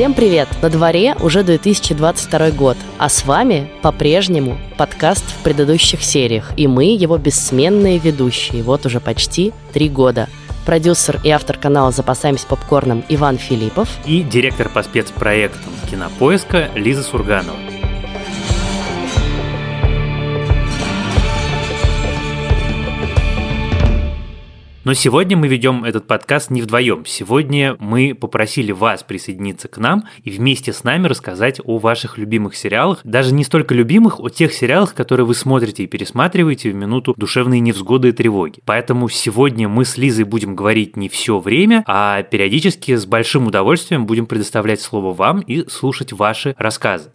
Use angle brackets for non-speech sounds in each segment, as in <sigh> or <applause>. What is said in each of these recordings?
Всем привет! На дворе уже 2022 год, а с вами по-прежнему подкаст в предыдущих сериях, и мы его бессменные ведущие, вот уже почти три года. Продюсер и автор канала «Запасаемся попкорном» Иван Филиппов и директор по спецпроектам «Кинопоиска» Лиза Сурганова. Но сегодня мы ведем этот подкаст не вдвоем. Сегодня мы попросили вас присоединиться к нам и вместе с нами рассказать о ваших любимых сериалах. Даже не столько любимых, о тех сериалах, которые вы смотрите и пересматриваете в минуту душевной невзгоды и тревоги. Поэтому сегодня мы с Лизой будем говорить не все время, а периодически с большим удовольствием будем предоставлять слово вам и слушать ваши рассказы.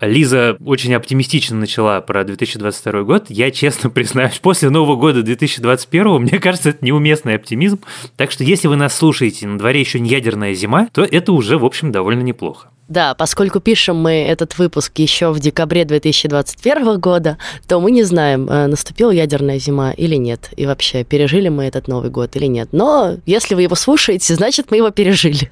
Лиза очень оптимистично начала про 2022 год. Я честно <laughs> признаюсь, после Нового года 2021, мне кажется, это неуместный оптимизм. Так что если вы нас слушаете, на дворе еще не ядерная зима, то это уже, в общем, довольно неплохо. Да, поскольку пишем мы этот выпуск еще в декабре 2021 года, то мы не знаем, э, наступила ядерная зима или нет, и вообще пережили мы этот Новый год или нет. Но если вы его слушаете, значит мы его пережили.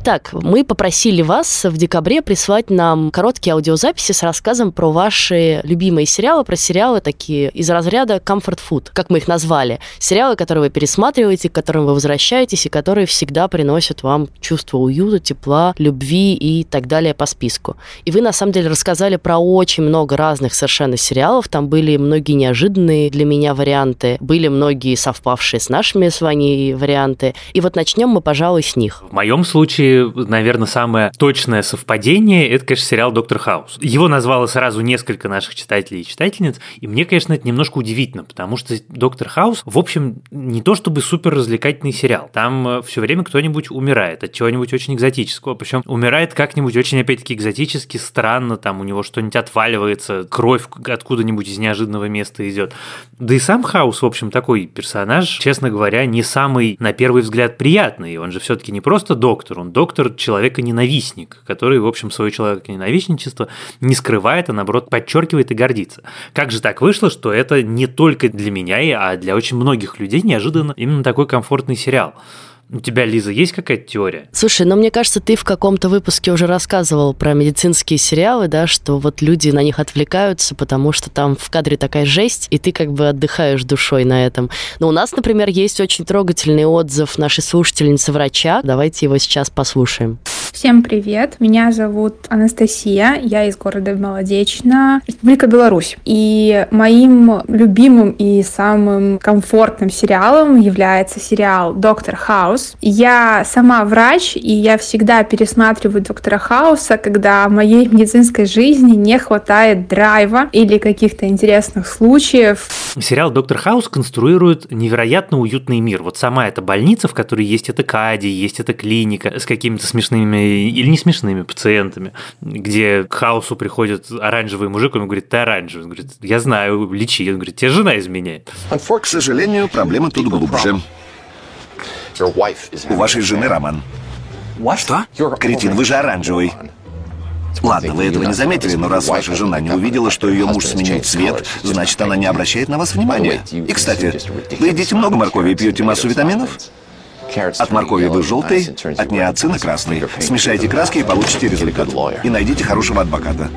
Итак, мы попросили вас в декабре прислать нам короткие аудиозаписи с рассказом про ваши любимые сериалы, про сериалы такие из разряда comfort food, как мы их назвали. Сериалы, которые вы пересматриваете, к которым вы возвращаетесь и которые всегда приносят вам чувство уюта, тепла, любви и так далее по списку. И вы, на самом деле, рассказали про очень много разных совершенно сериалов. Там были многие неожиданные для меня варианты, были многие совпавшие с нашими с вами варианты. И вот начнем мы, пожалуй, с них. В моем случае наверное, самое точное совпадение – это, конечно, сериал «Доктор Хаус». Его назвало сразу несколько наших читателей и читательниц, и мне, конечно, это немножко удивительно, потому что «Доктор Хаус», в общем, не то чтобы супер развлекательный сериал. Там э, все время кто-нибудь умирает от чего-нибудь очень экзотического, причем умирает как-нибудь очень, опять-таки, экзотически, странно, там у него что-нибудь отваливается, кровь откуда-нибудь из неожиданного места идет. Да и сам Хаус, в общем, такой персонаж, честно говоря, не самый, на первый взгляд, приятный. Он же все-таки не просто доктор, он доктор человека-ненавистник, который, в общем, свое человека-ненавистничество не скрывает, а наоборот подчеркивает и гордится. Как же так вышло, что это не только для меня, а для очень многих людей неожиданно именно такой комфортный сериал? У тебя, Лиза, есть какая-то теория? Слушай, ну мне кажется, ты в каком-то выпуске уже рассказывал про медицинские сериалы, да, что вот люди на них отвлекаются, потому что там в кадре такая жесть, и ты как бы отдыхаешь душой на этом. Но у нас, например, есть очень трогательный отзыв нашей слушательницы врача. Давайте его сейчас послушаем. Всем привет, меня зовут Анастасия, я из города Молодечно, Республика Беларусь. И моим любимым и самым комфортным сериалом является сериал «Доктор Хаус». Я сама врач, и я всегда пересматриваю «Доктора Хауса», когда в моей медицинской жизни не хватает драйва или каких-то интересных случаев. Сериал «Доктор Хаус» конструирует невероятно уютный мир. Вот сама эта больница, в которой есть эта Кади, есть эта клиника с какими-то смешными или не смешными пациентами, где к хаосу приходит оранжевый мужик, он говорит, ты оранжевый. Он говорит, я знаю, лечи. Он говорит, тебе жена изменяет. К сожалению, проблема тут глубже. У вашей жены роман. Что? Кретин, вы же оранжевый. Ладно, вы этого не заметили, но раз ваша жена не увидела, что ее муж сменил цвет, значит, она не обращает на вас внимания. И, кстати, вы едите много моркови и пьете массу витаминов? От моркови вы желтый, от неоцина красный. Смешайте краски и получите результат. И найдите хорошего адвоката.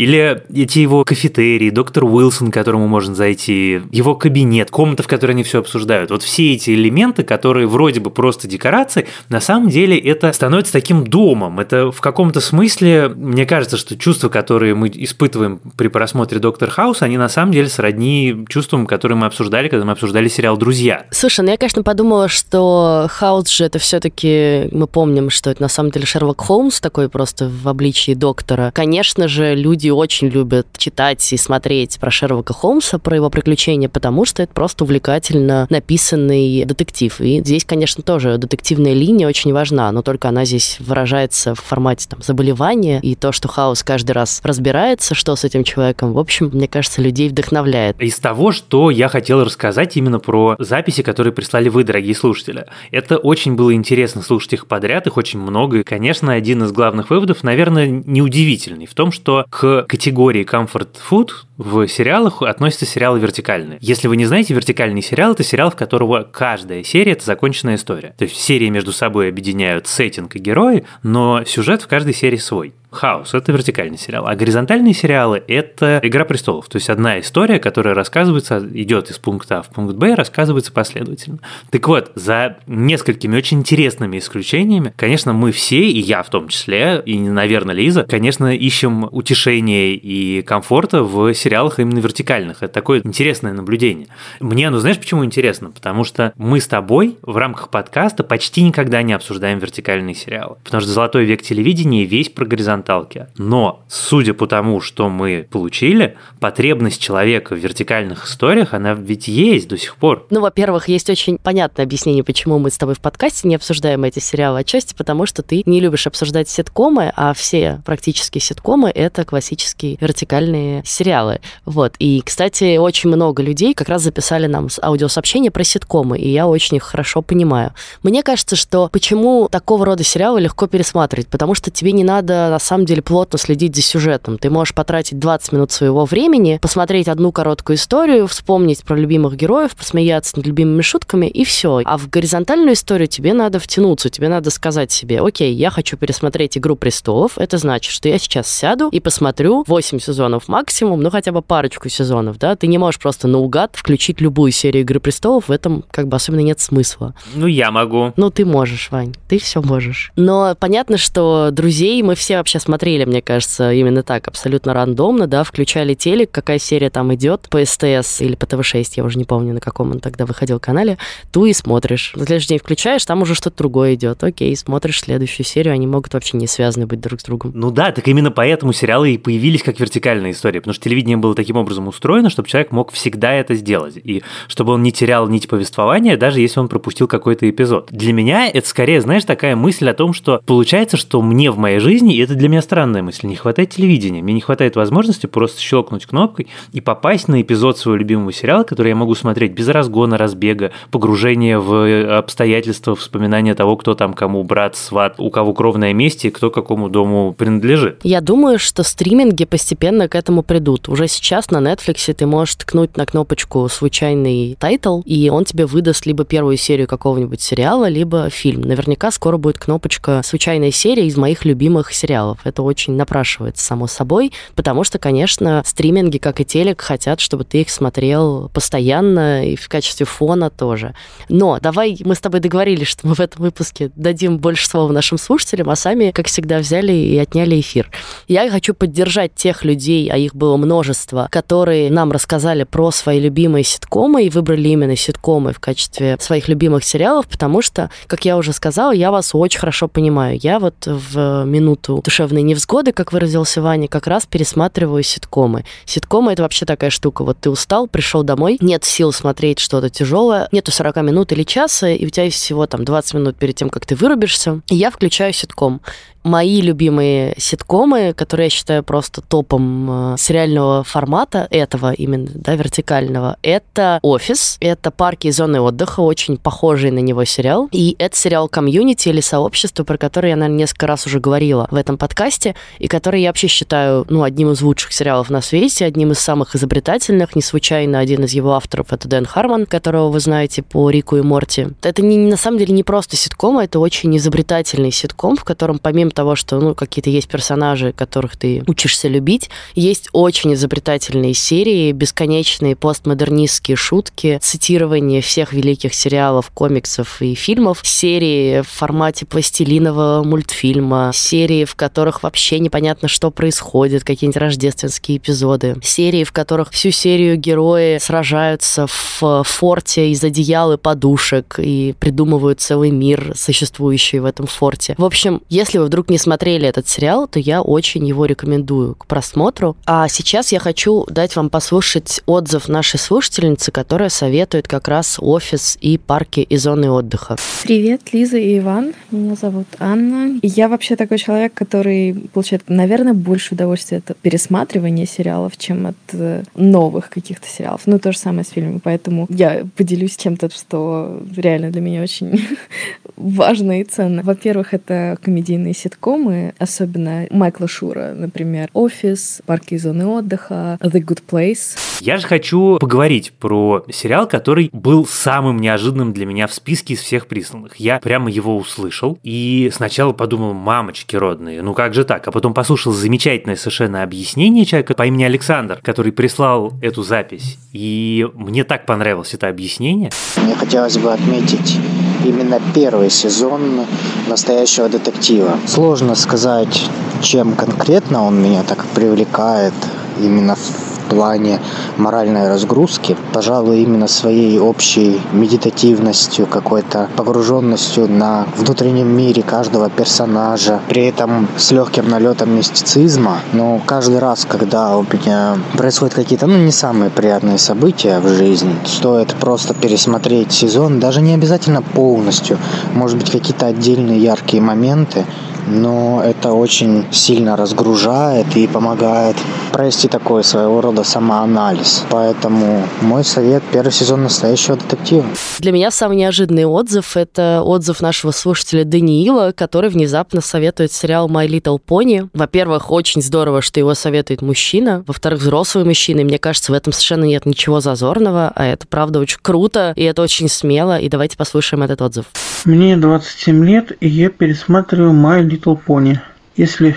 Или эти его кафетерии, доктор Уилсон, к которому можно зайти, его кабинет, комната, в которой они все обсуждают. Вот все эти элементы, которые вроде бы просто декорации, на самом деле это становится таким домом. Это в каком-то смысле, мне кажется, что чувства, которые мы испытываем при просмотре Доктор Хаус, они на самом деле сродни чувствам, которые мы обсуждали, когда мы обсуждали сериал «Друзья». Слушай, ну я, конечно, подумала, что Хаус же это все-таки, мы помним, что это на самом деле Шерлок Холмс такой просто в обличии доктора. Конечно же, люди очень любят читать и смотреть про Шерлока Холмса, про его приключения, потому что это просто увлекательно написанный детектив. И здесь, конечно, тоже детективная линия очень важна, но только она здесь выражается в формате там, заболевания, и то, что Хаус каждый раз разбирается, что с этим человеком, в общем, мне кажется, людей вдохновляет. Из того, что я хотел рассказать именно про записи, которые прислали вы, дорогие слушатели. Это очень было интересно слушать их подряд, их очень много, и, конечно, один из главных выводов, наверное, неудивительный в том, что к категории comfort food в сериалах относятся сериалы вертикальные. Если вы не знаете, вертикальный сериал – это сериал, в которого каждая серия – это законченная история. То есть серии между собой объединяют сеттинг и герои, но сюжет в каждой серии свой. Хаус – это вертикальный сериал, а горизонтальные сериалы – это «Игра престолов», то есть одна история, которая рассказывается, идет из пункта А в пункт Б, рассказывается последовательно. Так вот, за несколькими очень интересными исключениями, конечно, мы все, и я в том числе, и, наверное, Лиза, конечно, ищем утешения и комфорта в сериалах именно вертикальных. Это такое интересное наблюдение. Мне оно, знаешь, почему интересно? Потому что мы с тобой в рамках подкаста почти никогда не обсуждаем вертикальные сериалы. Потому что «Золотой век телевидения» весь про горизонтальные горизонталки. Но, судя по тому, что мы получили, потребность человека в вертикальных историях, она ведь есть до сих пор. Ну, во-первых, есть очень понятное объяснение, почему мы с тобой в подкасте не обсуждаем эти сериалы. Отчасти потому, что ты не любишь обсуждать ситкомы, а все практически ситкомы — это классические вертикальные сериалы. Вот. И, кстати, очень много людей как раз записали нам аудиосообщения про ситкомы, и я очень их хорошо понимаю. Мне кажется, что почему такого рода сериалы легко пересматривать, потому что тебе не надо, на деле плотно следить за сюжетом. Ты можешь потратить 20 минут своего времени, посмотреть одну короткую историю, вспомнить про любимых героев, посмеяться над любимыми шутками, и все. А в горизонтальную историю тебе надо втянуться, тебе надо сказать себе, окей, я хочу пересмотреть «Игру престолов», это значит, что я сейчас сяду и посмотрю 8 сезонов максимум, ну хотя бы парочку сезонов, да, ты не можешь просто наугад включить любую серию «Игры престолов», в этом как бы особенно нет смысла. Ну, я могу. Ну, ты можешь, Вань, ты все можешь. Но понятно, что друзей мы все вообще смотрели, мне кажется, именно так, абсолютно рандомно, да, включали телек, какая серия там идет по СТС или по ТВ-6, я уже не помню, на каком он тогда выходил канале, ту и смотришь. На следующий день включаешь, там уже что-то другое идет. Окей, смотришь следующую серию, они могут вообще не связаны быть друг с другом. Ну да, так именно поэтому сериалы и появились как вертикальная история, потому что телевидение было таким образом устроено, чтобы человек мог всегда это сделать, и чтобы он не терял нить повествования, даже если он пропустил какой-то эпизод. Для меня это скорее, знаешь, такая мысль о том, что получается, что мне в моей жизни, и это для меня странная мысль. Не хватает телевидения. Мне не хватает возможности просто щелкнуть кнопкой и попасть на эпизод своего любимого сериала, который я могу смотреть без разгона, разбега, погружения в обстоятельства, вспоминания того, кто там кому брат, сват, у кого кровное месть и кто какому дому принадлежит. Я думаю, что стриминги постепенно к этому придут. Уже сейчас на Netflix ты можешь ткнуть на кнопочку случайный title, и он тебе выдаст либо первую серию какого-нибудь сериала, либо фильм. Наверняка скоро будет кнопочка случайная серия из моих любимых сериалов это очень напрашивается, само собой, потому что, конечно, стриминги, как и телек, хотят, чтобы ты их смотрел постоянно и в качестве фона тоже. Но давай мы с тобой договорились, что мы в этом выпуске дадим больше слова нашим слушателям, а сами, как всегда, взяли и отняли эфир. Я хочу поддержать тех людей, а их было множество, которые нам рассказали про свои любимые ситкомы и выбрали именно ситкомы в качестве своих любимых сериалов, потому что, как я уже сказала, я вас очень хорошо понимаю. Я вот в минуту душевной душевные невзгоды, как выразился Ваня, как раз пересматриваю ситкомы. Ситкомы — это вообще такая штука. Вот ты устал, пришел домой, нет сил смотреть что-то тяжелое, нету 40 минут или часа, и у тебя есть всего там 20 минут перед тем, как ты вырубишься, и я включаю ситком мои любимые ситкомы, которые я считаю просто топом э, сериального формата этого именно, да, вертикального, это «Офис», это «Парки и зоны отдыха», очень похожий на него сериал, и это сериал «Community» или «Сообщество», про который я, наверное, несколько раз уже говорила в этом подкасте, и который я вообще считаю, ну, одним из лучших сериалов на свете, одним из самых изобретательных, не случайно один из его авторов это Дэн Харман, которого вы знаете по Рику и Морти. Это не, на самом деле не просто ситком, а это очень изобретательный ситком, в котором помимо помимо того, что ну, какие-то есть персонажи, которых ты учишься любить, есть очень изобретательные серии, бесконечные постмодернистские шутки, цитирование всех великих сериалов, комиксов и фильмов, серии в формате пластилинового мультфильма, серии, в которых вообще непонятно, что происходит, какие-нибудь рождественские эпизоды, серии, в которых всю серию герои сражаются в форте из одеял и подушек и придумывают целый мир, существующий в этом форте. В общем, если вы вдруг вдруг не смотрели этот сериал, то я очень его рекомендую к просмотру. А сейчас я хочу дать вам послушать отзыв нашей слушательницы, которая советует как раз офис и парки и зоны отдыха. Привет, Лиза и Иван. Меня зовут Анна. Я вообще такой человек, который получает, наверное, больше удовольствия от пересматривания сериалов, чем от э, новых каких-то сериалов. Ну, то же самое с фильмами. Поэтому я поделюсь чем-то, что реально для меня очень <laughs> важно и ценно. Во-первых, это комедийные ситкомы, особенно Майкла Шура, например, «Офис», «Парки и зоны отдыха», «The Good Place». Я же хочу поговорить про сериал, который был самым неожиданным для меня в списке из всех присланных. Я прямо его услышал и сначала подумал, мамочки родные, ну как же так? А потом послушал замечательное совершенно объяснение человека по имени Александр, который прислал эту запись. И мне так понравилось это объяснение. Мне хотелось бы отметить именно первый сезон настоящего детектива. Сложно сказать, чем конкретно он меня так привлекает именно в плане моральной разгрузки, пожалуй, именно своей общей медитативностью, какой-то погруженностью на внутреннем мире каждого персонажа, при этом с легким налетом мистицизма. Но каждый раз, когда у меня происходят какие-то, ну, не самые приятные события в жизни, стоит просто пересмотреть сезон, даже не обязательно полностью, может быть, какие-то отдельные яркие моменты, но это очень сильно разгружает и помогает провести такой своего рода самоанализ. Поэтому мой совет – первый сезон настоящего детектива. Для меня самый неожиданный отзыв – это отзыв нашего слушателя Даниила, который внезапно советует сериал «My Little Pony». Во-первых, очень здорово, что его советует мужчина. Во-вторых, взрослый мужчина. И мне кажется, в этом совершенно нет ничего зазорного, а это, правда, очень круто, и это очень смело. И давайте послушаем этот отзыв. Мне 27 лет, и я пересматриваю My Little Pony. Если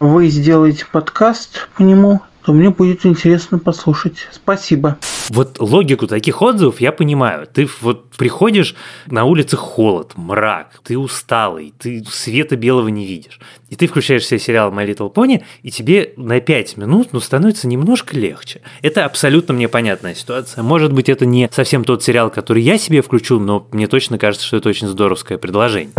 вы сделаете подкаст по нему, то мне будет интересно послушать. Спасибо. Вот логику таких отзывов я понимаю. Ты вот приходишь, на улице холод, мрак, ты усталый, ты света белого не видишь. И ты включаешь себе сериал My Little Pony, и тебе на 5 минут ну, становится немножко легче. Это абсолютно мне понятная ситуация. Может быть, это не совсем тот сериал, который я себе включу, но мне точно кажется, что это очень здоровское предложение.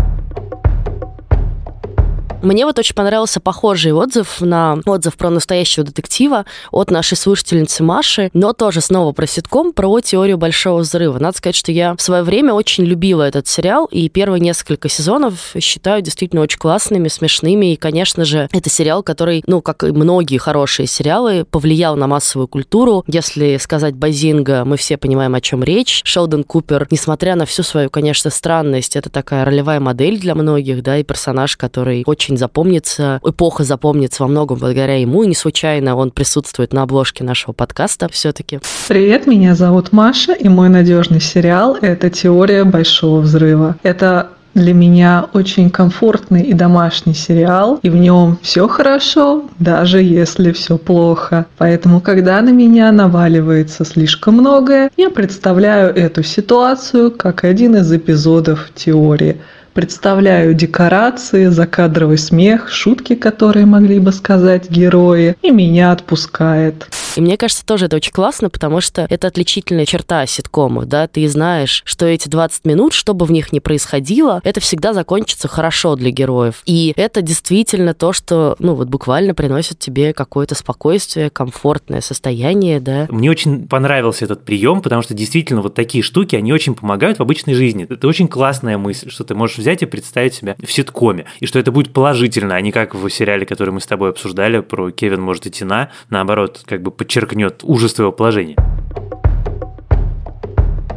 Мне вот очень понравился похожий отзыв на отзыв про настоящего детектива от нашей слушательницы Маши, но тоже снова про ситком, про теорию большого взрыва. Надо сказать, что я в свое время очень любила этот сериал, и первые несколько сезонов считаю действительно очень классными, смешными, и, конечно же, это сериал, который, ну, как и многие хорошие сериалы, повлиял на массовую культуру. Если сказать Базинга, мы все понимаем, о чем речь. Шелдон Купер, несмотря на всю свою, конечно, странность, это такая ролевая модель для многих, да, и персонаж, который очень очень запомнится, эпоха запомнится во многом благодаря ему, и не случайно он присутствует на обложке нашего подкаста все-таки. Привет, меня зовут Маша, и мой надежный сериал – это «Теория большого взрыва». Это для меня очень комфортный и домашний сериал, и в нем все хорошо, даже если все плохо. Поэтому, когда на меня наваливается слишком многое, я представляю эту ситуацию как один из эпизодов теории – Представляю декорации, закадровый смех, шутки, которые могли бы сказать герои, и меня отпускает. И мне кажется, тоже это очень классно, потому что это отличительная черта ситкомов, да, ты знаешь, что эти 20 минут, что бы в них ни происходило, это всегда закончится хорошо для героев. И это действительно то, что, ну, вот буквально приносит тебе какое-то спокойствие, комфортное состояние, да. Мне очень понравился этот прием, потому что действительно вот такие штуки, они очень помогают в обычной жизни. Это очень классная мысль, что ты можешь взять и представить себя в ситкоме, и что это будет положительно, а не как в сериале, который мы с тобой обсуждали про Кевин может идти на, наоборот, как бы подчеркнет ужас твоего положения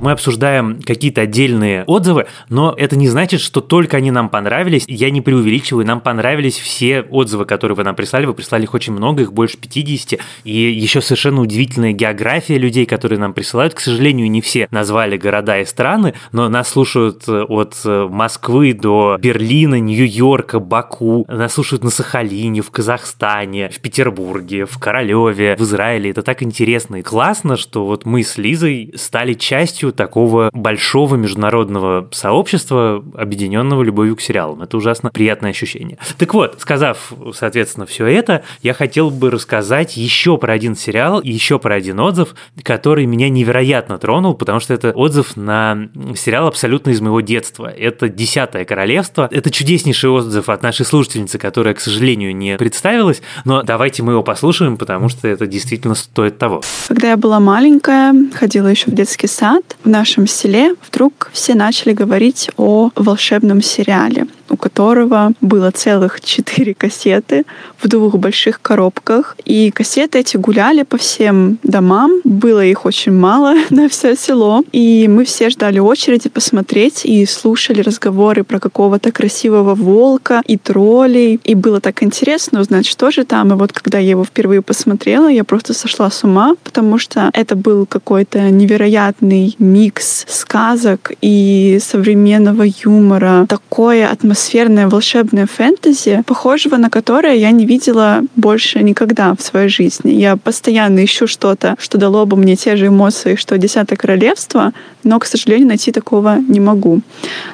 мы обсуждаем какие-то отдельные отзывы, но это не значит, что только они нам понравились. Я не преувеличиваю, нам понравились все отзывы, которые вы нам прислали. Вы прислали их очень много, их больше 50. И еще совершенно удивительная география людей, которые нам присылают. К сожалению, не все назвали города и страны, но нас слушают э, от э, Москвы до Берлина, Нью-Йорка, Баку. Нас слушают на Сахалине, в Казахстане, в Петербурге, в Королеве, в Израиле. Это так интересно и классно, что вот мы с Лизой стали частью частью такого большого международного сообщества, объединенного любовью к сериалам. Это ужасно приятное ощущение. Так вот, сказав, соответственно, все это, я хотел бы рассказать еще про один сериал еще про один отзыв, который меня невероятно тронул, потому что это отзыв на сериал абсолютно из моего детства. Это «Десятое королевство». Это чудеснейший отзыв от нашей слушательницы, которая, к сожалению, не представилась, но давайте мы его послушаем, потому что это действительно стоит того. Когда я была маленькая, ходила еще в детский сад, в нашем селе вдруг все начали говорить о волшебном сериале. У которого было целых четыре кассеты в двух больших коробках. И кассеты эти гуляли по всем домам. Было их очень мало <laughs> на все село. И мы все ждали очереди посмотреть и слушали разговоры про какого-то красивого волка и троллей. И было так интересно узнать, что же там. И вот когда я его впервые посмотрела, я просто сошла с ума, потому что это был какой-то невероятный микс сказок и современного юмора. Такое атмосферное волшебное фэнтези, похожего на которое я не видела больше никогда в своей жизни. Я постоянно ищу что-то, что дало бы мне те же эмоции, что «Десятое королевство», но, к сожалению, найти такого не могу.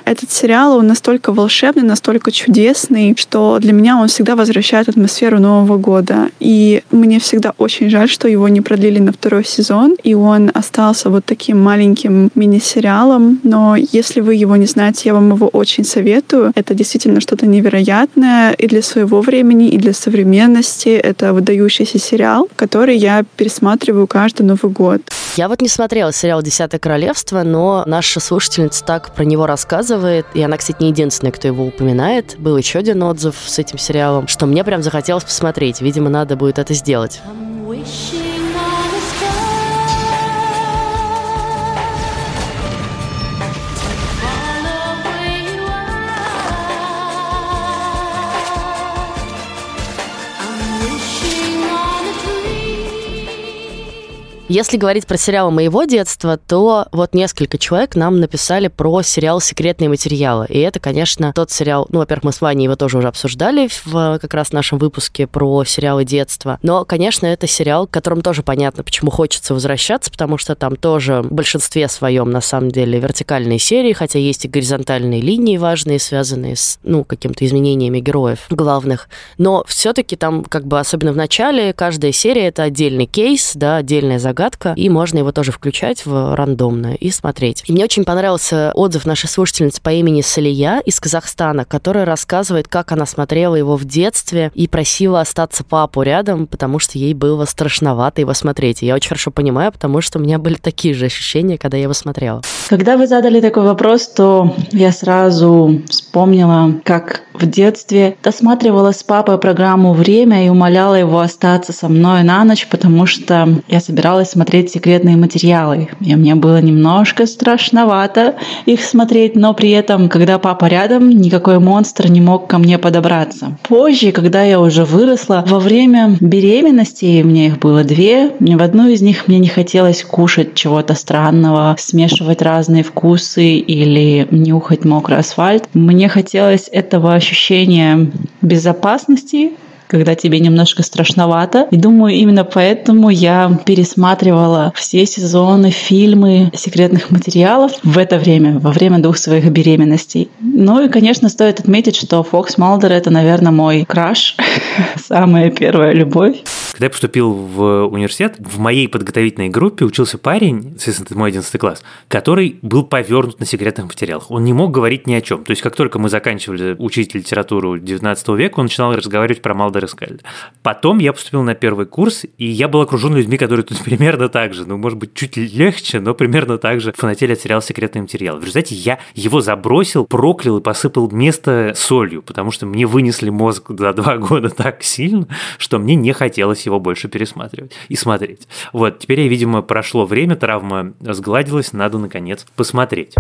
Этот сериал, он настолько волшебный, настолько чудесный, что для меня он всегда возвращает атмосферу Нового года. И мне всегда очень жаль, что его не продлили на второй сезон, и он остался вот таким маленьким мини-сериалом. Но если вы его не знаете, я вам его очень советую. Это действительно что-то невероятное и для своего времени, и для современности. Это выдающийся сериал, который я пересматриваю каждый Новый год. Я вот не смотрела сериал «Десятое королевство», но наша слушательница так про него рассказывает, и она, кстати, не единственная, кто его упоминает. Был еще один отзыв с этим сериалом, что мне прям захотелось посмотреть. Видимо, надо будет это сделать. Если говорить про сериалы моего детства, то вот несколько человек нам написали про сериал «Секретные материалы». И это, конечно, тот сериал... Ну, во-первых, мы с Ваней его тоже уже обсуждали в как раз нашем выпуске про сериалы детства. Но, конечно, это сериал, которым тоже понятно, почему хочется возвращаться, потому что там тоже в большинстве своем, на самом деле, вертикальные серии, хотя есть и горизонтальные линии важные, связанные с, ну, каким-то изменениями героев главных. Но все-таки там, как бы, особенно в начале, каждая серия — это отдельный кейс, да, отдельная загадка, загадка, и можно его тоже включать в рандомное и смотреть. И мне очень понравился отзыв нашей слушательницы по имени Салия из Казахстана, которая рассказывает, как она смотрела его в детстве и просила остаться папу рядом, потому что ей было страшновато его смотреть. И я очень хорошо понимаю, потому что у меня были такие же ощущения, когда я его смотрела. Когда вы задали такой вопрос, то я сразу вспомнила, как в детстве досматривала с папой программу «Время» и умоляла его остаться со мной на ночь, потому что я собиралась пыталась смотреть секретные материалы. И мне было немножко страшновато их смотреть, но при этом, когда папа рядом, никакой монстр не мог ко мне подобраться. Позже, когда я уже выросла, во время беременности, мне их было две, в одну из них мне не хотелось кушать чего-то странного, смешивать разные вкусы или нюхать мокрый асфальт. Мне хотелось этого ощущения безопасности, когда тебе немножко страшновато. И думаю, именно поэтому я пересматривала все сезоны, фильмы секретных материалов в это время, во время двух своих беременностей. Ну и, конечно, стоит отметить, что Фокс Малдер — это, наверное, мой краш, <laughs> самая первая любовь. Когда я поступил в университет, в моей подготовительной группе учился парень, естественно, это мой 11 класс, который был повернут на секретных материалах. Он не мог говорить ни о чем. То есть, как только мы заканчивали учить литературу 19 века, он начинал разговаривать про Малдера Скальда. Потом я поступил на первый курс, и я был окружен людьми, которые тут <laughs> примерно так же, ну, может быть, чуть легче, но примерно так же фанатели от сериала «Секретные материалы». В результате я его забросил, проклял и посыпал место солью, потому что мне вынесли мозг за два <laughs> года так сильно, что мне не хотелось его больше пересматривать и смотреть. Вот, теперь видимо, прошло время, травма сгладилась, надо, наконец, посмотреть.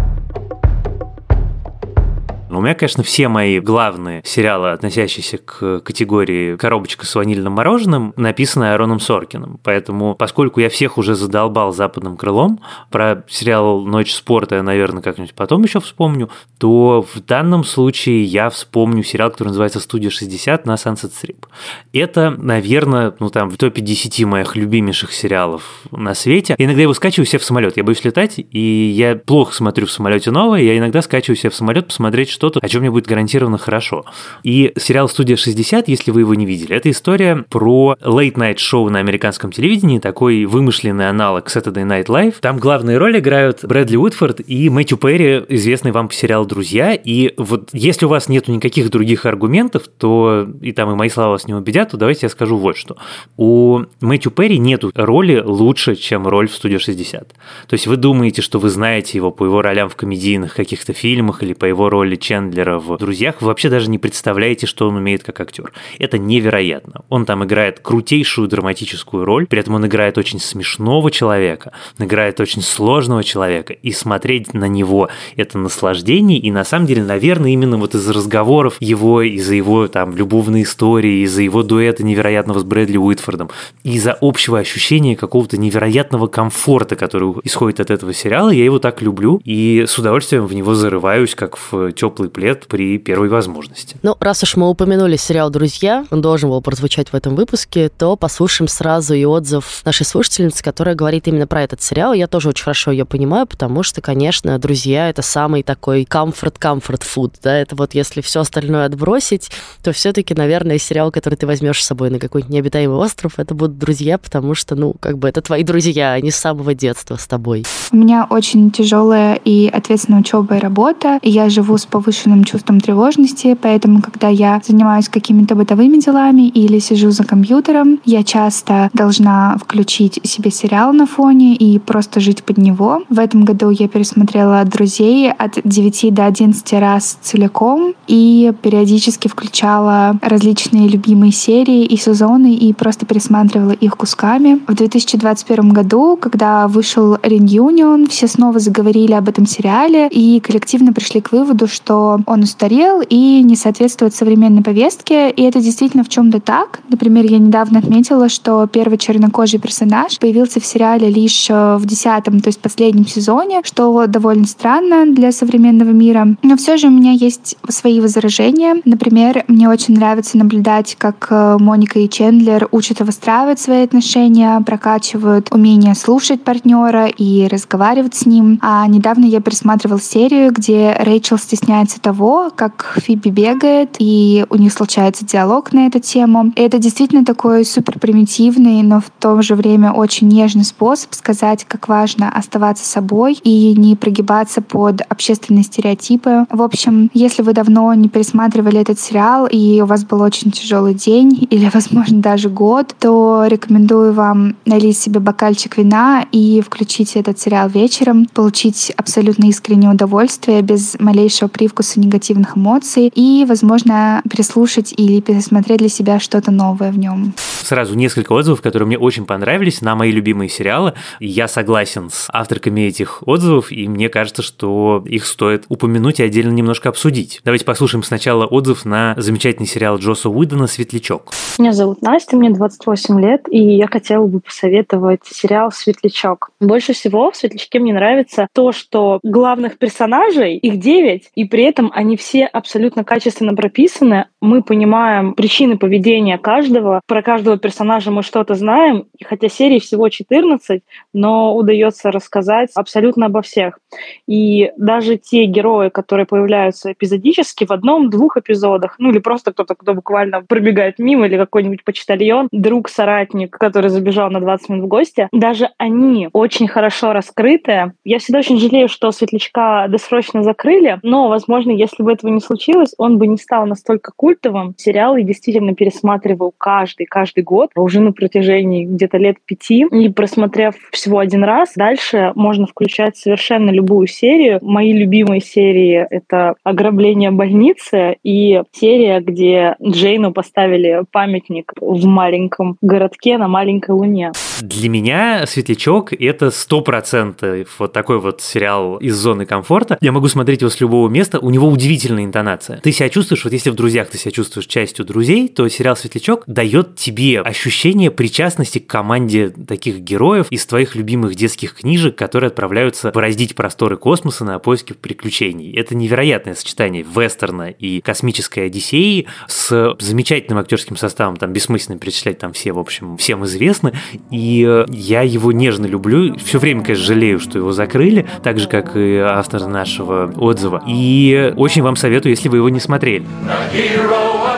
Но у меня, конечно, все мои главные сериалы, относящиеся к категории «коробочка с ванильным мороженым», написаны Аароном Соркиным. Поэтому, поскольку я всех уже задолбал западным крылом, про сериал «Ночь спорта» я, наверное, как-нибудь потом еще вспомню, то в данном случае я вспомню сериал, который называется «Студия 60» на Sunset Strip. Это, наверное, ну там в топе 10 моих любимейших сериалов на свете. иногда я его скачиваю себе в самолет. Я боюсь летать, и я плохо смотрю в самолете новое, я иногда скачиваю себе в самолет посмотреть, что что-то, о чем мне будет гарантированно хорошо. И сериал «Студия 60», если вы его не видели, это история про late-night шоу на американском телевидении, такой вымышленный аналог Saturday Night Live. Там главные роли играют Брэдли Уитфорд и Мэтью Перри, известный вам по сериалу «Друзья». И вот если у вас нету никаких других аргументов, то и там и мои слова вас не убедят, то давайте я скажу вот что. У Мэтью Перри нету роли лучше, чем роль в «Студии 60». То есть вы думаете, что вы знаете его по его ролям в комедийных каких-то фильмах или по его роли Чендлера в «Друзьях», вы вообще даже не представляете, что он умеет как актер. Это невероятно. Он там играет крутейшую драматическую роль, при этом он играет очень смешного человека, играет очень сложного человека, и смотреть на него – это наслаждение, и на самом деле, наверное, именно вот из разговоров его, из-за его там любовной истории, из-за его дуэта невероятного с Брэдли Уитфордом, из-за общего ощущения какого-то невероятного комфорта, который исходит от этого сериала, я его так люблю, и с удовольствием в него зарываюсь, как в теплый плед при первой возможности. Ну, раз уж мы упомянули сериал «Друзья», он должен был прозвучать в этом выпуске, то послушаем сразу и отзыв нашей слушательницы, которая говорит именно про этот сериал. Я тоже очень хорошо ее понимаю, потому что, конечно, «Друзья» — это самый такой комфорт-комфорт фуд, да, это вот если все остальное отбросить, то все-таки, наверное, сериал, который ты возьмешь с собой на какой-нибудь необитаемый остров, это будут «Друзья», потому что, ну, как бы это твои друзья, они с самого детства с тобой. У меня очень тяжелая и ответственная учеба и работа, и я живу с повышенным чувством тревожности, поэтому, когда я занимаюсь какими-то бытовыми делами или сижу за компьютером, я часто должна включить себе сериал на фоне и просто жить под него. В этом году я пересмотрела «Друзей» от 9 до 11 раз целиком и периодически включала различные любимые серии и сезоны и просто пересматривала их кусками. В 2021 году, когда вышел «Reunion», все снова заговорили об этом сериале и коллективно пришли к выводу, что он устарел и не соответствует современной повестке, и это действительно в чем-то так. Например, я недавно отметила, что первый чернокожий персонаж появился в сериале лишь э, в десятом, то есть последнем сезоне, что довольно странно для современного мира. Но все же у меня есть свои возражения. Например, мне очень нравится наблюдать, как э, Моника и Чендлер учат выстраивать свои отношения, прокачивают умение слушать партнера и разговаривать с ним. А недавно я пересматривал серию, где Рэйчел стесняется того, как Фиби бегает, и у них случается диалог на эту тему. И это действительно такой супер примитивный, но в то же время очень нежный способ сказать, как важно оставаться собой и не прогибаться под общественные стереотипы. В общем, если вы давно не пересматривали этот сериал, и у вас был очень тяжелый день, <laughs> или, возможно, даже год, то рекомендую вам налить себе бокальчик вина и включить этот сериал вечером, получить абсолютно искреннее удовольствие без малейшего привкуса негативных эмоций и, возможно, переслушать или пересмотреть для себя что-то новое в нем. Сразу несколько отзывов, которые мне очень понравились на мои любимые сериалы. Я согласен с авторками этих отзывов, и мне кажется, что их стоит упомянуть и отдельно немножко обсудить. Давайте послушаем сначала отзыв на замечательный сериал Джоса Уидона «Светлячок». Меня зовут Настя, мне 28 лет, и я хотела бы посоветовать сериал «Светлячок». Больше всего в «Светлячке» мне нравится то, что главных персонажей, их девять, и при этом они все абсолютно качественно прописаны. Мы понимаем причины поведения каждого, про каждого персонажа мы что-то знаем, и хотя серий всего 14, но удается рассказать абсолютно обо всех. И даже те герои, которые появляются эпизодически в одном-двух эпизодах, ну или просто кто-то, кто буквально пробегает мимо, или какой-нибудь почтальон, друг, соратник, который забежал на 20 минут в гости, даже они очень хорошо раскрыты. Я всегда очень жалею, что Светлячка досрочно закрыли, но, возможно, если бы этого не случилось, он бы не стал настолько культовым. Сериал я действительно пересматривал каждый, каждый год, уже на протяжении где-то лет пяти. И просмотрев всего один раз, дальше можно включать совершенно любую серию. Мои любимые серии — это «Ограбление больницы» и серия, где Джейну поставили памятник в маленьком городке на маленькой луне. Для меня «Светлячок» — это сто процентов вот такой вот сериал из зоны комфорта. Я могу смотреть его с любого места, у него удивительная интонация. Ты себя чувствуешь, вот если в «Друзьях» ты себя чувствуешь частью друзей, то сериал «Светлячок» дает тебе ощущение причастности к команде таких героев из твоих любимых детских книжек, которые отправляются бороздить просторы космоса на поиски приключений. Это невероятное сочетание вестерна и космической Одиссеи с замечательным актерским составом, там бессмысленно перечислять, там все, в общем, всем известны. И э, я его нежно люблю. Все время, конечно, жалею, что его закрыли, так же, как и автор нашего отзыва. И очень вам советую, если вы его не смотрели. А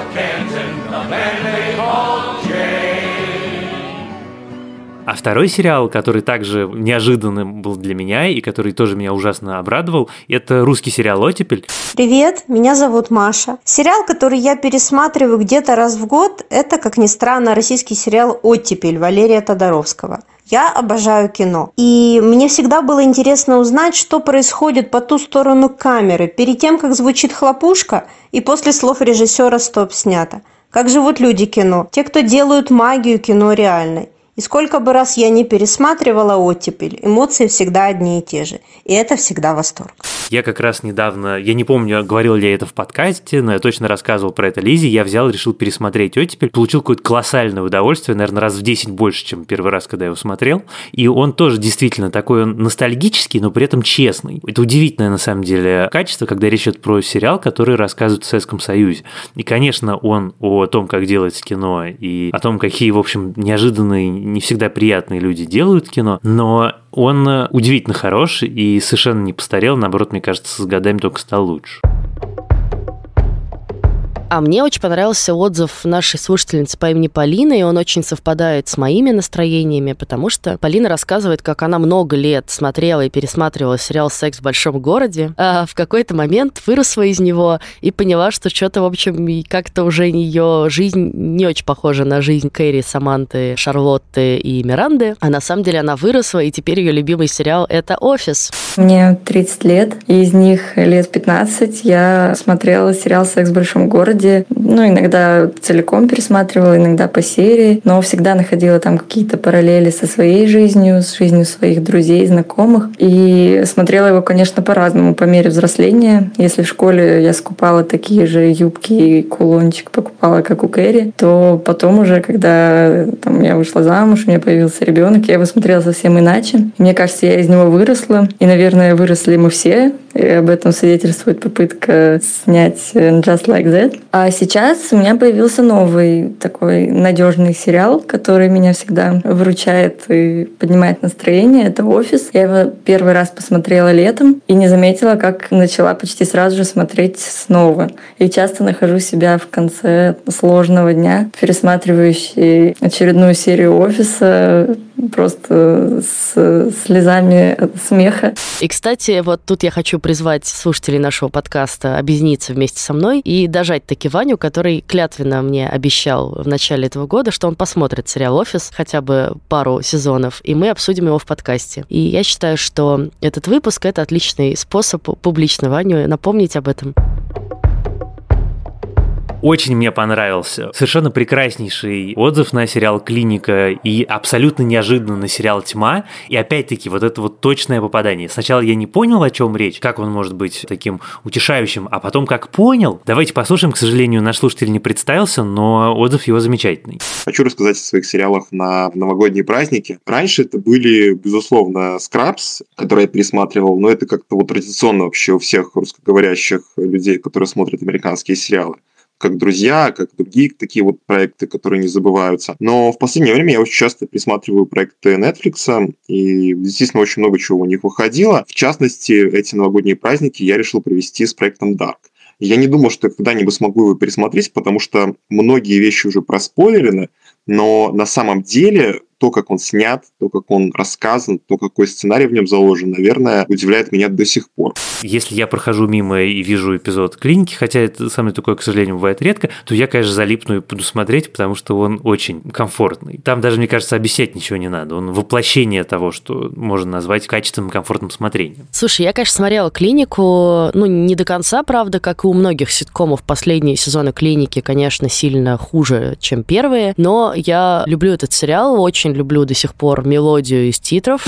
второй сериал, который также неожиданным был для меня и который тоже меня ужасно обрадовал, это русский сериал «Оттепель». Привет, меня зовут Маша. Сериал, который я пересматриваю где-то раз в год, это, как ни странно, российский сериал «Оттепель» Валерия Тодоровского. Я обожаю кино. И мне всегда было интересно узнать, что происходит по ту сторону камеры, перед тем, как звучит хлопушка, и после слов режиссера «Стоп, снято». Как живут люди кино, те, кто делают магию кино реальной. И сколько бы раз я не пересматривала «Оттепель», эмоции всегда одни и те же. И это всегда восторг. Я как раз недавно, я не помню, говорил ли я это в подкасте, но я точно рассказывал про это Лизе. Я взял, решил пересмотреть «Оттепель». Получил какое-то колоссальное удовольствие, наверное, раз в 10 больше, чем первый раз, когда я его смотрел. И он тоже действительно такой он ностальгический, но при этом честный. Это удивительное, на самом деле, качество, когда речь идет про сериал, который рассказывает в Советском Союзе. И, конечно, он о том, как делается кино, и о том, какие, в общем, неожиданные не всегда приятные люди делают кино, но он э, удивительно хорош и совершенно не постарел, наоборот, мне кажется, с годами только стал лучше. А мне очень понравился отзыв нашей слушательницы по имени Полина, и он очень совпадает с моими настроениями, потому что Полина рассказывает, как она много лет смотрела и пересматривала сериал «Секс в большом городе», а в какой-то момент выросла из него и поняла, что что-то, в общем, как-то уже ее жизнь не очень похожа на жизнь Кэрри, Саманты, Шарлотты и Миранды, а на самом деле она выросла, и теперь ее любимый сериал — это «Офис». Мне 30 лет, и из них лет 15 я смотрела сериал «Секс в большом городе», городе. Ну, иногда целиком пересматривала, иногда по серии, но всегда находила там какие-то параллели со своей жизнью, с жизнью своих друзей, знакомых. И смотрела его, конечно, по-разному, по мере взросления. Если в школе я скупала такие же юбки и кулончик покупала, как у Кэрри, то потом уже, когда там, я вышла замуж, у меня появился ребенок, я его смотрела совсем иначе. Мне кажется, я из него выросла. И, наверное, выросли мы все. И об этом свидетельствует попытка снять Just Like That. А сейчас у меня появился новый такой надежный сериал, который меня всегда выручает и поднимает настроение. Это «Офис». Я его первый раз посмотрела летом и не заметила, как начала почти сразу же смотреть снова. И часто нахожу себя в конце сложного дня, пересматривающей очередную серию «Офиса», просто с слезами смеха. И, кстати, вот тут я хочу призвать слушателей нашего подкаста объединиться вместе со мной и дожать таки Ваню, который клятвенно мне обещал в начале этого года, что он посмотрит сериал «Офис» хотя бы пару сезонов, и мы обсудим его в подкасте. И я считаю, что этот выпуск — это отличный способ публично Ваню напомнить об этом. Очень мне понравился. Совершенно прекраснейший отзыв на сериал «Клиника» и абсолютно неожиданно на сериал «Тьма». И опять-таки вот это вот точное попадание. Сначала я не понял, о чем речь, как он может быть таким утешающим, а потом как понял. Давайте послушаем. К сожалению, наш слушатель не представился, но отзыв его замечательный. Хочу рассказать о своих сериалах на новогодние праздники. Раньше это были, безусловно, «Скрабс», который я пересматривал, но это как-то вот традиционно вообще у всех русскоговорящих людей, которые смотрят американские сериалы как друзья, как другие такие вот проекты, которые не забываются. Но в последнее время я очень часто присматриваю проекты Netflix, и действительно очень много чего у них выходило. В частности, эти новогодние праздники я решил провести с проектом Dark. Я не думал, что когда-нибудь смогу его пересмотреть, потому что многие вещи уже проспойлерены, но на самом деле то, как он снят, то, как он рассказан, то, какой сценарий в нем заложен, наверное, удивляет меня до сих пор. Если я прохожу мимо и вижу эпизод клиники, хотя это самое такое, к сожалению, бывает редко, то я, конечно, залипну и буду смотреть, потому что он очень комфортный. Там даже, мне кажется, объяснять ничего не надо. Он воплощение того, что можно назвать качественным, комфортным смотрением. Слушай, я, конечно, смотрела клинику, ну, не до конца, правда, как и у многих ситкомов. Последние сезоны клиники, конечно, сильно хуже, чем первые, но я люблю этот сериал, очень очень люблю до сих пор мелодию из титров.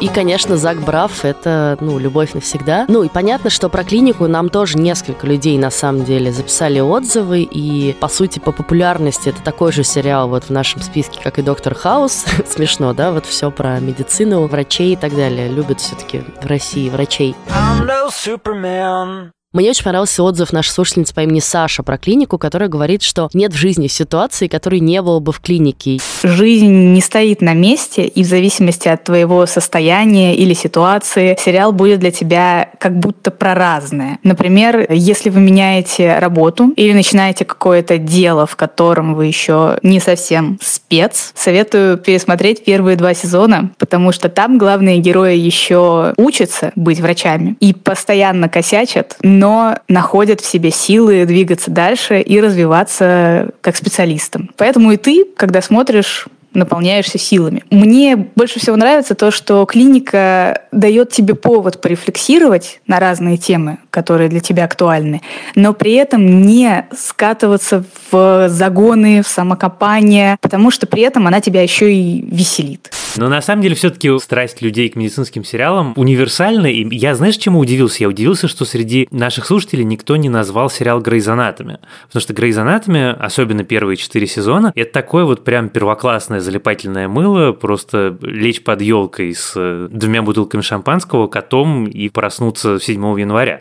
И, конечно, Зак Браф — это, ну, любовь навсегда. Ну, и понятно, что про клинику нам тоже несколько людей, на самом деле, записали отзывы, и, по сути, по популярности это такой же сериал вот в нашем списке, как и «Доктор Хаус». <laughs> Смешно, да? Вот все про медицину, врачей и так далее. Любят все-таки в России врачей. I'm no Superman. Мне очень понравился отзыв нашей слушательницы по имени Саша про клинику, которая говорит, что нет в жизни ситуации, которой не было бы в клинике. Жизнь не стоит на месте, и в зависимости от твоего состояния или ситуации сериал будет для тебя как будто про разное. Например, если вы меняете работу или начинаете какое-то дело, в котором вы еще не совсем спец, советую пересмотреть первые два сезона, потому что там главные герои еще учатся быть врачами и постоянно косячат, но но находят в себе силы двигаться дальше и развиваться как специалистам. Поэтому и ты, когда смотришь наполняешься силами. Мне больше всего нравится то, что клиника дает тебе повод порефлексировать на разные темы, которые для тебя актуальны, но при этом не скатываться в загоны, в самокопание, потому что при этом она тебя еще и веселит. Но на самом деле все-таки страсть людей к медицинским сериалам универсальна. И я, знаешь, чему удивился? Я удивился, что среди наших слушателей никто не назвал сериал Anatomy. Потому что Anatomy, особенно первые четыре сезона, это такое вот прям первоклассное залипательное мыло, просто лечь под елкой с э, двумя бутылками шампанского, котом и проснуться 7 января.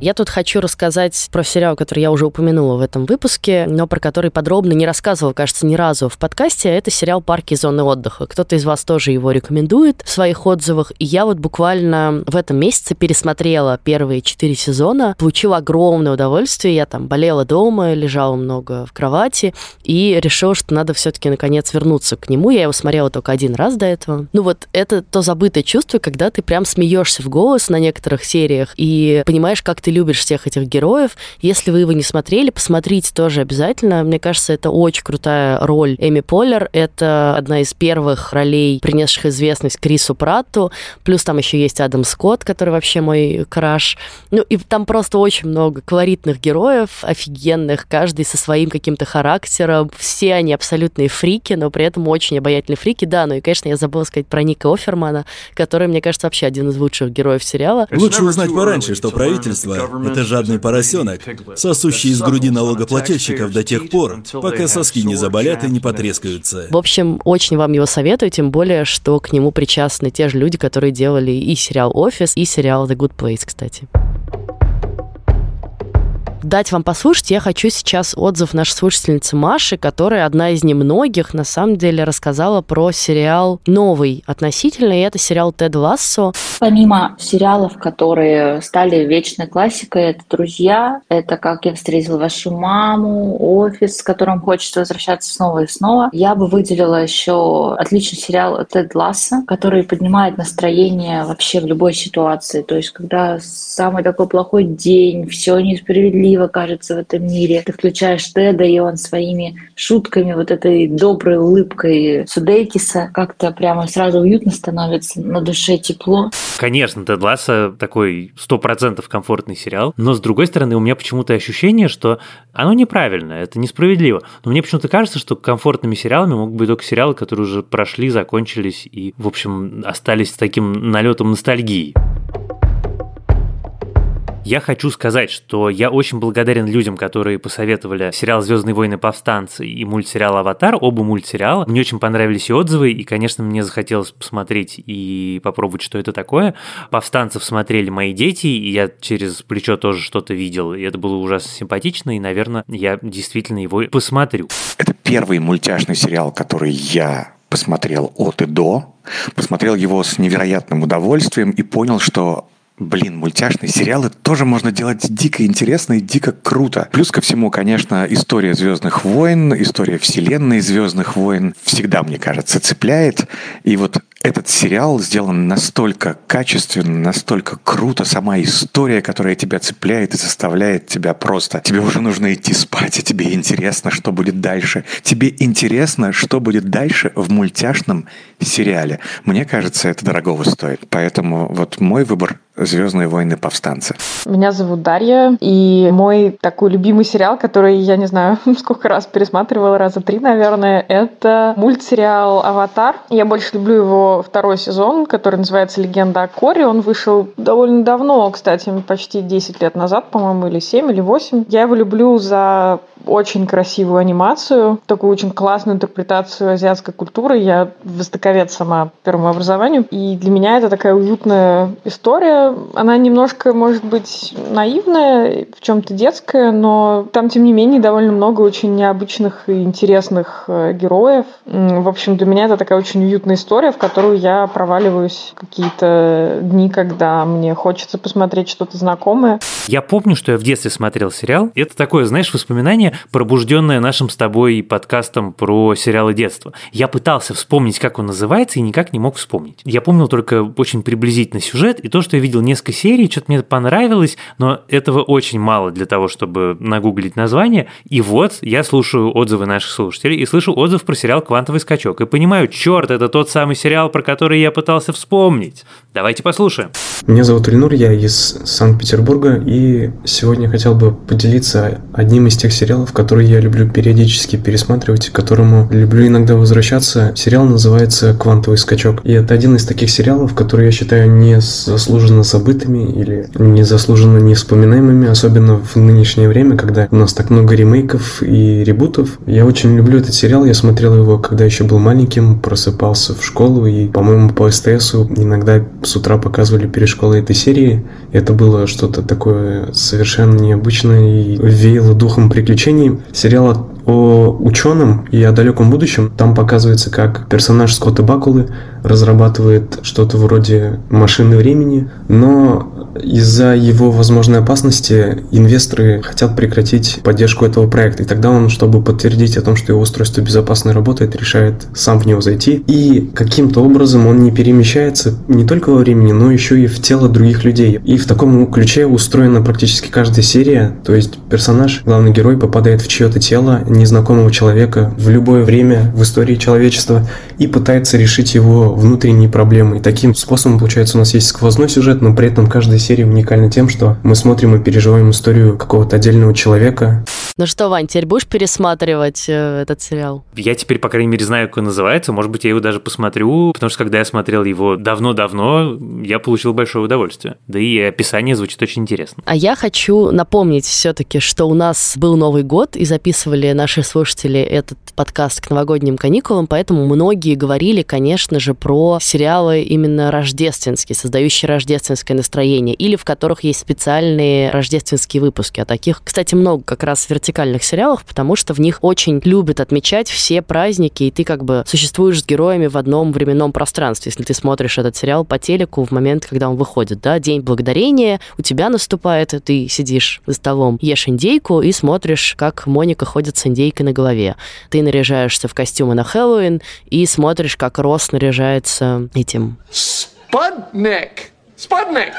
Я тут хочу рассказать про сериал, который я уже упомянула в этом выпуске, но про который подробно не рассказывала, кажется, ни разу в подкасте. Это сериал «Парки и зоны отдыха». Кто-то из вас тоже его рекомендует в своих отзывах. И я вот буквально в этом месяце пересмотрела первые четыре сезона, получила огромное удовольствие. Я там болела дома, лежала много в кровати и решила, что надо все-таки наконец вернуться к нему. Я его смотрела только один раз до этого. Ну вот это то забытое чувство, когда ты прям смеешься в голос на некоторых сериях и понимаешь, как ты ты любишь всех этих героев. Если вы его не смотрели, посмотрите тоже обязательно. Мне кажется, это очень крутая роль Эми Поллер. Это одна из первых ролей, принесших известность Крису Пратту. Плюс там еще есть Адам Скотт, который вообще мой краш. Ну, и там просто очень много колоритных героев, офигенных, каждый со своим каким-то характером. Все они абсолютные фрики, но при этом очень обаятельные фрики. Да, ну и, конечно, я забыла сказать про Ника Офермана, который, мне кажется, вообще один из лучших героев сериала. Лучше узнать пораньше, что правительство это жадный поросенок, сосущий из груди налогоплательщиков до тех пор, пока соски не заболят и не потрескаются. В общем, очень вам его советую, тем более, что к нему причастны те же люди, которые делали и сериал «Офис», и сериал «The Good Place», кстати дать вам послушать, я хочу сейчас отзыв нашей слушательницы Маши, которая одна из немногих, на самом деле, рассказала про сериал новый относительно, и это сериал «Тед Лассо». Помимо сериалов, которые стали вечной классикой, это «Друзья», это «Как я встретил вашу маму», «Офис», с которым хочется возвращаться снова и снова, я бы выделила еще отличный сериал «Тед Лассо», который поднимает настроение вообще в любой ситуации. То есть, когда самый такой плохой день, все несправедливо, красиво кажется в этом мире. Ты включаешь Теда, и он своими шутками, вот этой доброй улыбкой Судейкиса как-то прямо сразу уютно становится, на душе тепло. Конечно, Тед Ласса такой стопроцентов комфортный сериал, но с другой стороны у меня почему-то ощущение, что оно неправильно, это несправедливо. Но мне почему-то кажется, что комфортными сериалами могут быть только сериалы, которые уже прошли, закончились и, в общем, остались с таким налетом ностальгии. Я хочу сказать, что я очень благодарен людям, которые посоветовали сериал «Звездные войны. Повстанцы» и мультсериал «Аватар», оба мультсериала. Мне очень понравились и отзывы, и, конечно, мне захотелось посмотреть и попробовать, что это такое. «Повстанцев» смотрели мои дети, и я через плечо тоже что-то видел, и это было ужасно симпатично, и, наверное, я действительно его посмотрю. Это первый мультяшный сериал, который я посмотрел от и до, посмотрел его с невероятным удовольствием и понял, что Блин, мультяшные сериалы тоже можно делать дико интересно и дико круто. Плюс ко всему, конечно, история Звездных войн, история вселенной Звездных войн всегда, мне кажется, цепляет. И вот этот сериал сделан настолько качественно, настолько круто, сама история, которая тебя цепляет и заставляет тебя просто... Тебе уже нужно идти спать, и тебе интересно, что будет дальше. Тебе интересно, что будет дальше в мультяшном сериале. Мне кажется, это дорогого стоит. Поэтому вот мой выбор «Звездные войны. Повстанцы». Меня зовут Дарья, и мой такой любимый сериал, который я не знаю, <laughs> сколько раз пересматривала, раза три, наверное, это мультсериал «Аватар». Я больше люблю его второй сезон, который называется «Легенда о Коре». Он вышел довольно давно, кстати, почти 10 лет назад, по-моему, или 7, или 8. Я его люблю за очень красивую анимацию, такую очень классную интерпретацию азиатской культуры. Я востоковед сама по первому образованию, и для меня это такая уютная история. Она немножко, может быть, наивная, в чем-то детская, но там, тем не менее, довольно много очень необычных и интересных э, героев. В общем, для меня это такая очень уютная история, в которую я проваливаюсь какие-то дни, когда мне хочется посмотреть что-то знакомое. Я помню, что я в детстве смотрел сериал. Это такое, знаешь, воспоминание, пробужденное нашим с тобой подкастом про сериалы детства. Я пытался вспомнить, как он называется, и никак не мог вспомнить. Я помнил только очень приблизительно сюжет, и то, что я видел несколько серий, что-то мне понравилось, но этого очень мало для того, чтобы нагуглить название. И вот я слушаю отзывы наших слушателей и слышу отзыв про сериал «Квантовый скачок» и понимаю, черт, это тот самый сериал, про который я пытался вспомнить. Давайте послушаем. Меня зовут Ильнур, я из Санкт-Петербурга, и сегодня хотел бы поделиться одним из тех сериалов, которые я люблю периодически пересматривать, к которому люблю иногда возвращаться. Сериал называется «Квантовый скачок». И это один из таких сериалов, которые я считаю не заслуженно забытыми или не заслуженно невспоминаемыми, особенно в нынешнее время, когда у нас так много ремейков и ребутов. Я очень люблю этот сериал, я смотрел его, когда еще был маленьким, просыпался в школу, и, по-моему, по СТСу иногда с утра показывали перед школой этой серии. Это было что-то такое совершенно необычное и веяло духом приключений. Сериал о ученом и о далеком будущем. Там показывается, как персонаж Скотта Бакулы разрабатывает что-то вроде машины времени, но из-за его возможной опасности инвесторы хотят прекратить поддержку этого проекта. И тогда он, чтобы подтвердить о том, что его устройство безопасно работает, решает сам в него зайти. И каким-то образом он не перемещается не только во времени, но еще и в тело других людей. И в таком ключе устроена практически каждая серия. То есть персонаж, главный герой, попадает в чье-то тело незнакомого человека в любое время в истории человечества и пытается решить его внутренние проблемы. И таким способом, получается, у нас есть сквозной сюжет, но при этом каждая серия уникальна тем, что мы смотрим и переживаем историю какого-то отдельного человека. Ну что, Вань, теперь будешь пересматривать э, этот сериал? Я теперь, по крайней мере, знаю, как он называется. Может быть, я его даже посмотрю, потому что когда я смотрел его давно-давно, я получил большое удовольствие. Да и описание звучит очень интересно. А я хочу напомнить все-таки, что у нас был Новый год, и записывали наши слушатели этот подкаст к новогодним каникулам, поэтому многие говорили, конечно же, про сериалы именно рождественские, создающие рождественское настроение, или в которых есть специальные рождественские выпуски. А таких, кстати, много как раз вертикальных сериалах, потому что в них очень любят отмечать все праздники, и ты как бы существуешь с героями в одном временном пространстве, если ты смотришь этот сериал по телеку в момент, когда он выходит, да, День Благодарения, у тебя наступает, ты сидишь за столом, ешь индейку и смотришь, как Моника ходит с индейкой на голове. Ты наряжаешься в костюмы на Хэллоуин и смотришь, как Рос наряжается этим... Спадник! Спадник!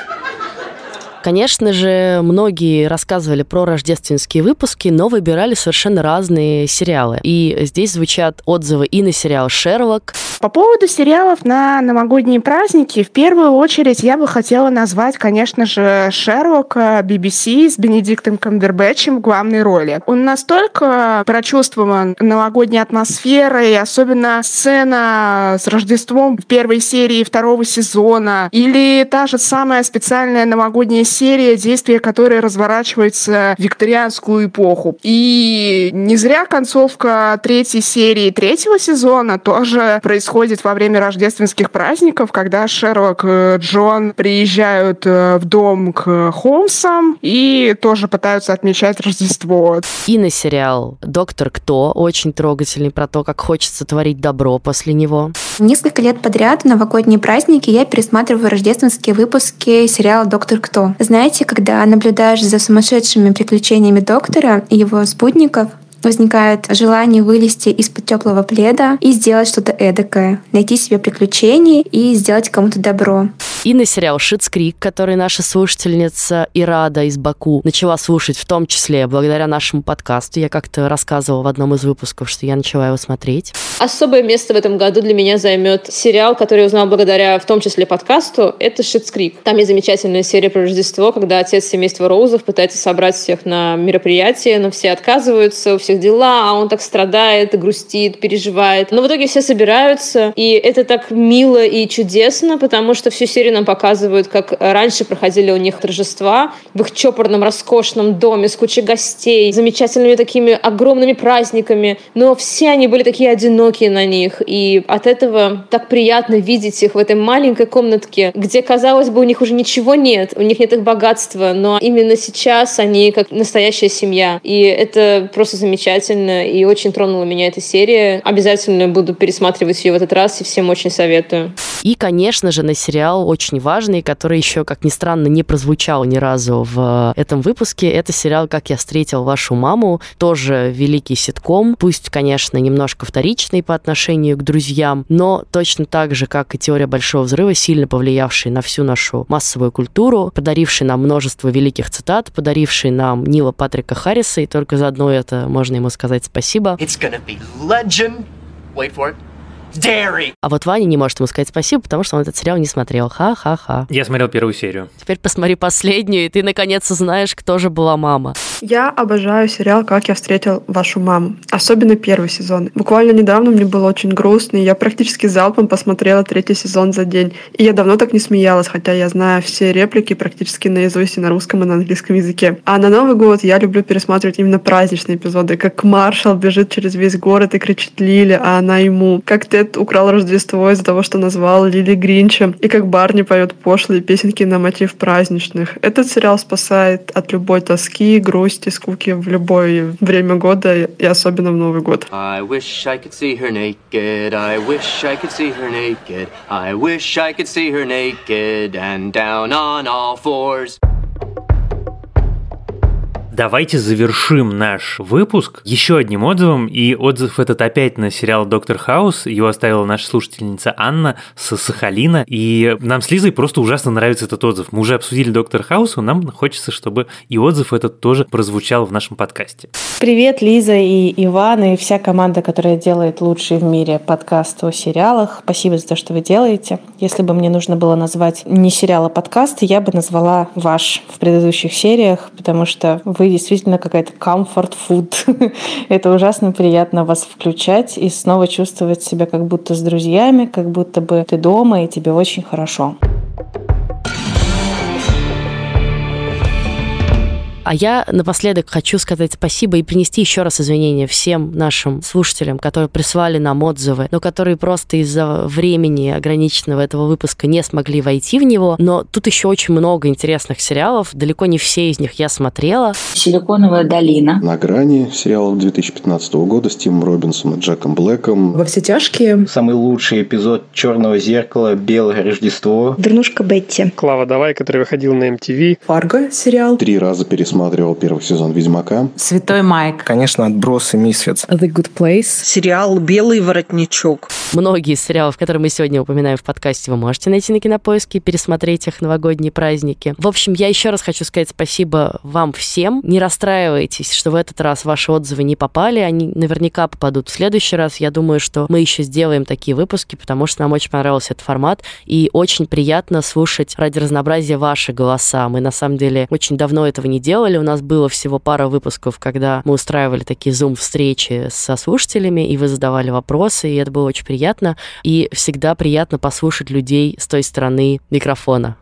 Конечно же, многие рассказывали про рождественские выпуски, но выбирали совершенно разные сериалы. И здесь звучат отзывы и на сериал «Шерлок». По поводу сериалов на новогодние праздники, в первую очередь я бы хотела назвать, конечно же, Шерлока BBC с Бенедиктом Камбербэтчем в главной роли. Он настолько прочувствован новогодней атмосферой, особенно сцена с Рождеством в первой серии второго сезона, или та же самая специальная новогодняя серия, действия которой разворачивается в викторианскую эпоху. И не зря концовка третьей серии третьего сезона тоже происходит во время рождественских праздников, когда Шерлок и Джон приезжают э, в дом к Холмсам и тоже пытаются отмечать Рождество. И на сериал «Доктор Кто» очень трогательный про то, как хочется творить добро после него. Несколько лет подряд в новогодние праздники я пересматриваю рождественские выпуски сериала «Доктор Кто». Знаете, когда наблюдаешь за сумасшедшими приключениями доктора и его спутников, возникает желание вылезти из-под теплого пледа и сделать что-то эдакое, найти себе приключений и сделать кому-то добро. И на сериал «Шитс Крик», который наша слушательница Ирада из Баку начала слушать, в том числе благодаря нашему подкасту. Я как-то рассказывала в одном из выпусков, что я начала его смотреть. Особое место в этом году для меня займет сериал, который я узнала благодаря в том числе подкасту. Это «Шитс Крик». Там есть замечательная серия про Рождество, когда отец семейства Роузов пытается собрать всех на мероприятие, но все отказываются, у всех дела, а он так страдает, грустит, переживает. Но в итоге все собираются, и это так мило и чудесно, потому что всю серию нам показывают, как раньше проходили у них торжества в их чопорном, роскошном доме с кучей гостей, замечательными такими огромными праздниками, но все они были такие одинокие на них, и от этого так приятно видеть их в этой маленькой комнатке, где, казалось бы, у них уже ничего нет, у них нет их богатства, но именно сейчас они как настоящая семья, и это просто замечательно, и очень тронула меня эта серия. Обязательно буду пересматривать ее в этот раз, и всем очень советую. И, конечно же, на сериал очень важный, который еще, как ни странно, не прозвучал ни разу в этом выпуске. Это сериал «Как я встретил вашу маму». Тоже великий ситком. Пусть, конечно, немножко вторичный по отношению к друзьям, но точно так же, как и «Теория большого взрыва», сильно повлиявший на всю нашу массовую культуру, подаривший нам множество великих цитат, подаривший нам Нила Патрика Харриса, и только за одно это можно ему сказать спасибо. It's gonna be legend. Wait for it. Dairy. А вот Ваня не может ему сказать спасибо, потому что он этот сериал не смотрел. Ха-ха-ха. Я смотрел первую серию. Теперь посмотри последнюю, и ты наконец узнаешь, кто же была мама. Я обожаю сериал «Как я встретил вашу маму». Особенно первый сезон. Буквально недавно мне было очень грустно, и я практически залпом посмотрела третий сезон за день. И я давно так не смеялась, хотя я знаю все реплики практически наизусть и на русском, и на английском языке. А на Новый год я люблю пересматривать именно праздничные эпизоды, как Маршал бежит через весь город и кричит Лили, а она ему. Как ты Тед украл Рождество из-за того, что назвал Лили Гринчем, и как Барни поет пошлые песенки на мотив праздничных. Этот сериал спасает от любой тоски, грусти, скуки в любое время года, и особенно в Новый год. I wish I could see her naked, I wish I could see her naked, I wish I could see her naked and down on all fours. Давайте завершим наш выпуск еще одним отзывом. И отзыв этот опять на сериал «Доктор Хаус». Его оставила наша слушательница Анна с Сахалина. И нам с Лизой просто ужасно нравится этот отзыв. Мы уже обсудили «Доктор Хаус», нам хочется, чтобы и отзыв этот тоже прозвучал в нашем подкасте. Привет, Лиза и Иван, и вся команда, которая делает лучший в мире подкаст о сериалах. Спасибо за то, что вы делаете. Если бы мне нужно было назвать не сериал, а подкаст, я бы назвала ваш в предыдущих сериях, потому что вы действительно какая-то comfort food. <laughs> Это ужасно приятно вас включать и снова чувствовать себя как будто с друзьями, как будто бы ты дома и тебе очень хорошо. А я напоследок хочу сказать спасибо и принести еще раз извинения всем нашим слушателям, которые прислали нам отзывы, но которые просто из-за времени ограниченного этого выпуска не смогли войти в него. Но тут еще очень много интересных сериалов. Далеко не все из них я смотрела. «Силиконовая долина». «На грани» сериал 2015 года с Тимом Робинсом и Джеком Блэком. «Во все тяжкие». Самый лучший эпизод «Черного зеркала», «Белое Рождество». «Дурнушка Бетти». «Клава, давай», который выходил на MTV. «Фарго» сериал. Три раза пересмотрел пересматривал первый сезон «Ведьмака». «Святой Майк». Конечно, «Отбросы», «Мисфиц». «The Good Place». Сериал «Белый воротничок». Многие из сериалов, которые мы сегодня упоминаем в подкасте, вы можете найти на Кинопоиске и пересмотреть их новогодние праздники. В общем, я еще раз хочу сказать спасибо вам всем. Не расстраивайтесь, что в этот раз ваши отзывы не попали. Они наверняка попадут в следующий раз. Я думаю, что мы еще сделаем такие выпуски, потому что нам очень понравился этот формат. И очень приятно слушать ради разнообразия ваши голоса. Мы, на самом деле, очень давно этого не делали делали. У нас было всего пара выпусков, когда мы устраивали такие зум-встречи со слушателями, и вы задавали вопросы, и это было очень приятно. И всегда приятно послушать людей с той стороны микрофона.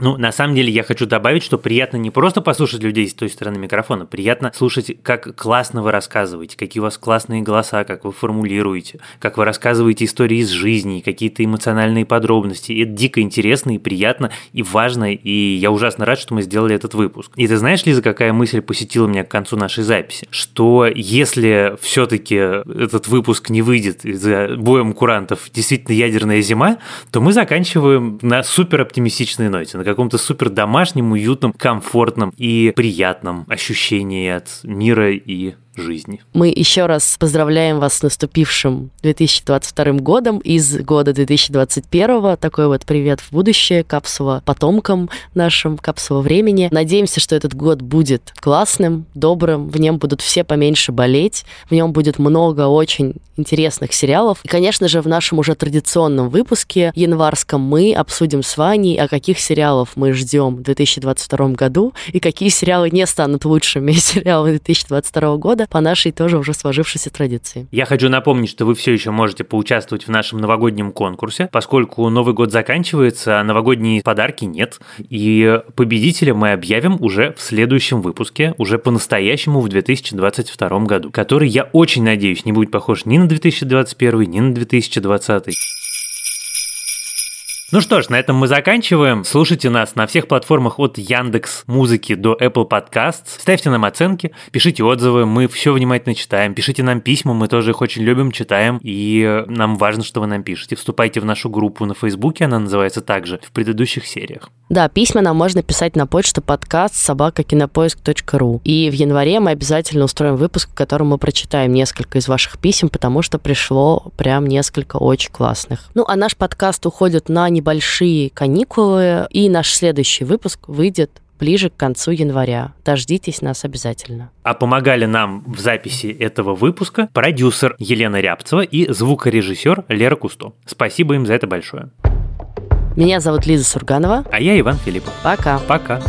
Ну, на самом деле, я хочу добавить, что приятно не просто послушать людей с той стороны микрофона, приятно слушать, как классно вы рассказываете, какие у вас классные голоса, как вы формулируете, как вы рассказываете истории из жизни, какие-то эмоциональные подробности. Это дико интересно и приятно, и важно, и я ужасно рад, что мы сделали этот выпуск. И ты знаешь, Лиза, какая мысль посетила меня к концу нашей записи? Что если все-таки этот выпуск не выйдет из-за боем курантов действительно ядерная зима, то мы заканчиваем на супер оптимистичной ноте, каком-то супер домашнем, уютном, комфортном и приятном ощущении от мира и жизни. Мы еще раз поздравляем вас с наступившим 2022 годом из года 2021. Такой вот привет в будущее, капсула потомкам нашим, капсула времени. Надеемся, что этот год будет классным, добрым, в нем будут все поменьше болеть, в нем будет много очень интересных сериалов. И, конечно же, в нашем уже традиционном выпуске январском мы обсудим с Ваней, о каких сериалов мы ждем в 2022 году и какие сериалы не станут лучшими <laughs> сериалами 2022 года по нашей тоже уже сложившейся традиции. Я хочу напомнить, что вы все еще можете поучаствовать в нашем новогоднем конкурсе, поскольку Новый год заканчивается, а новогодние подарки нет. И победителя мы объявим уже в следующем выпуске, уже по-настоящему в 2022 году, который, я очень надеюсь, не будет похож ни на 2021, ни на 2020. Ну что ж, на этом мы заканчиваем. Слушайте нас на всех платформах от Яндекс Музыки до Apple Podcasts. Ставьте нам оценки, пишите отзывы, мы все внимательно читаем. Пишите нам письма, мы тоже их очень любим, читаем. И нам важно, что вы нам пишете. Вступайте в нашу группу на Фейсбуке, она называется также в предыдущих сериях. Да, письма нам можно писать на почту подкаст собакакинопоиск.ру. И в январе мы обязательно устроим выпуск, в котором мы прочитаем несколько из ваших писем, потому что пришло прям несколько очень классных. Ну, а наш подкаст уходит на небольшие каникулы, и наш следующий выпуск выйдет ближе к концу января. Дождитесь нас обязательно. А помогали нам в записи этого выпуска продюсер Елена Рябцева и звукорежиссер Лера Кусто. Спасибо им за это большое. Меня зовут Лиза Сурганова. А я Иван Филиппов. Пока. Пока.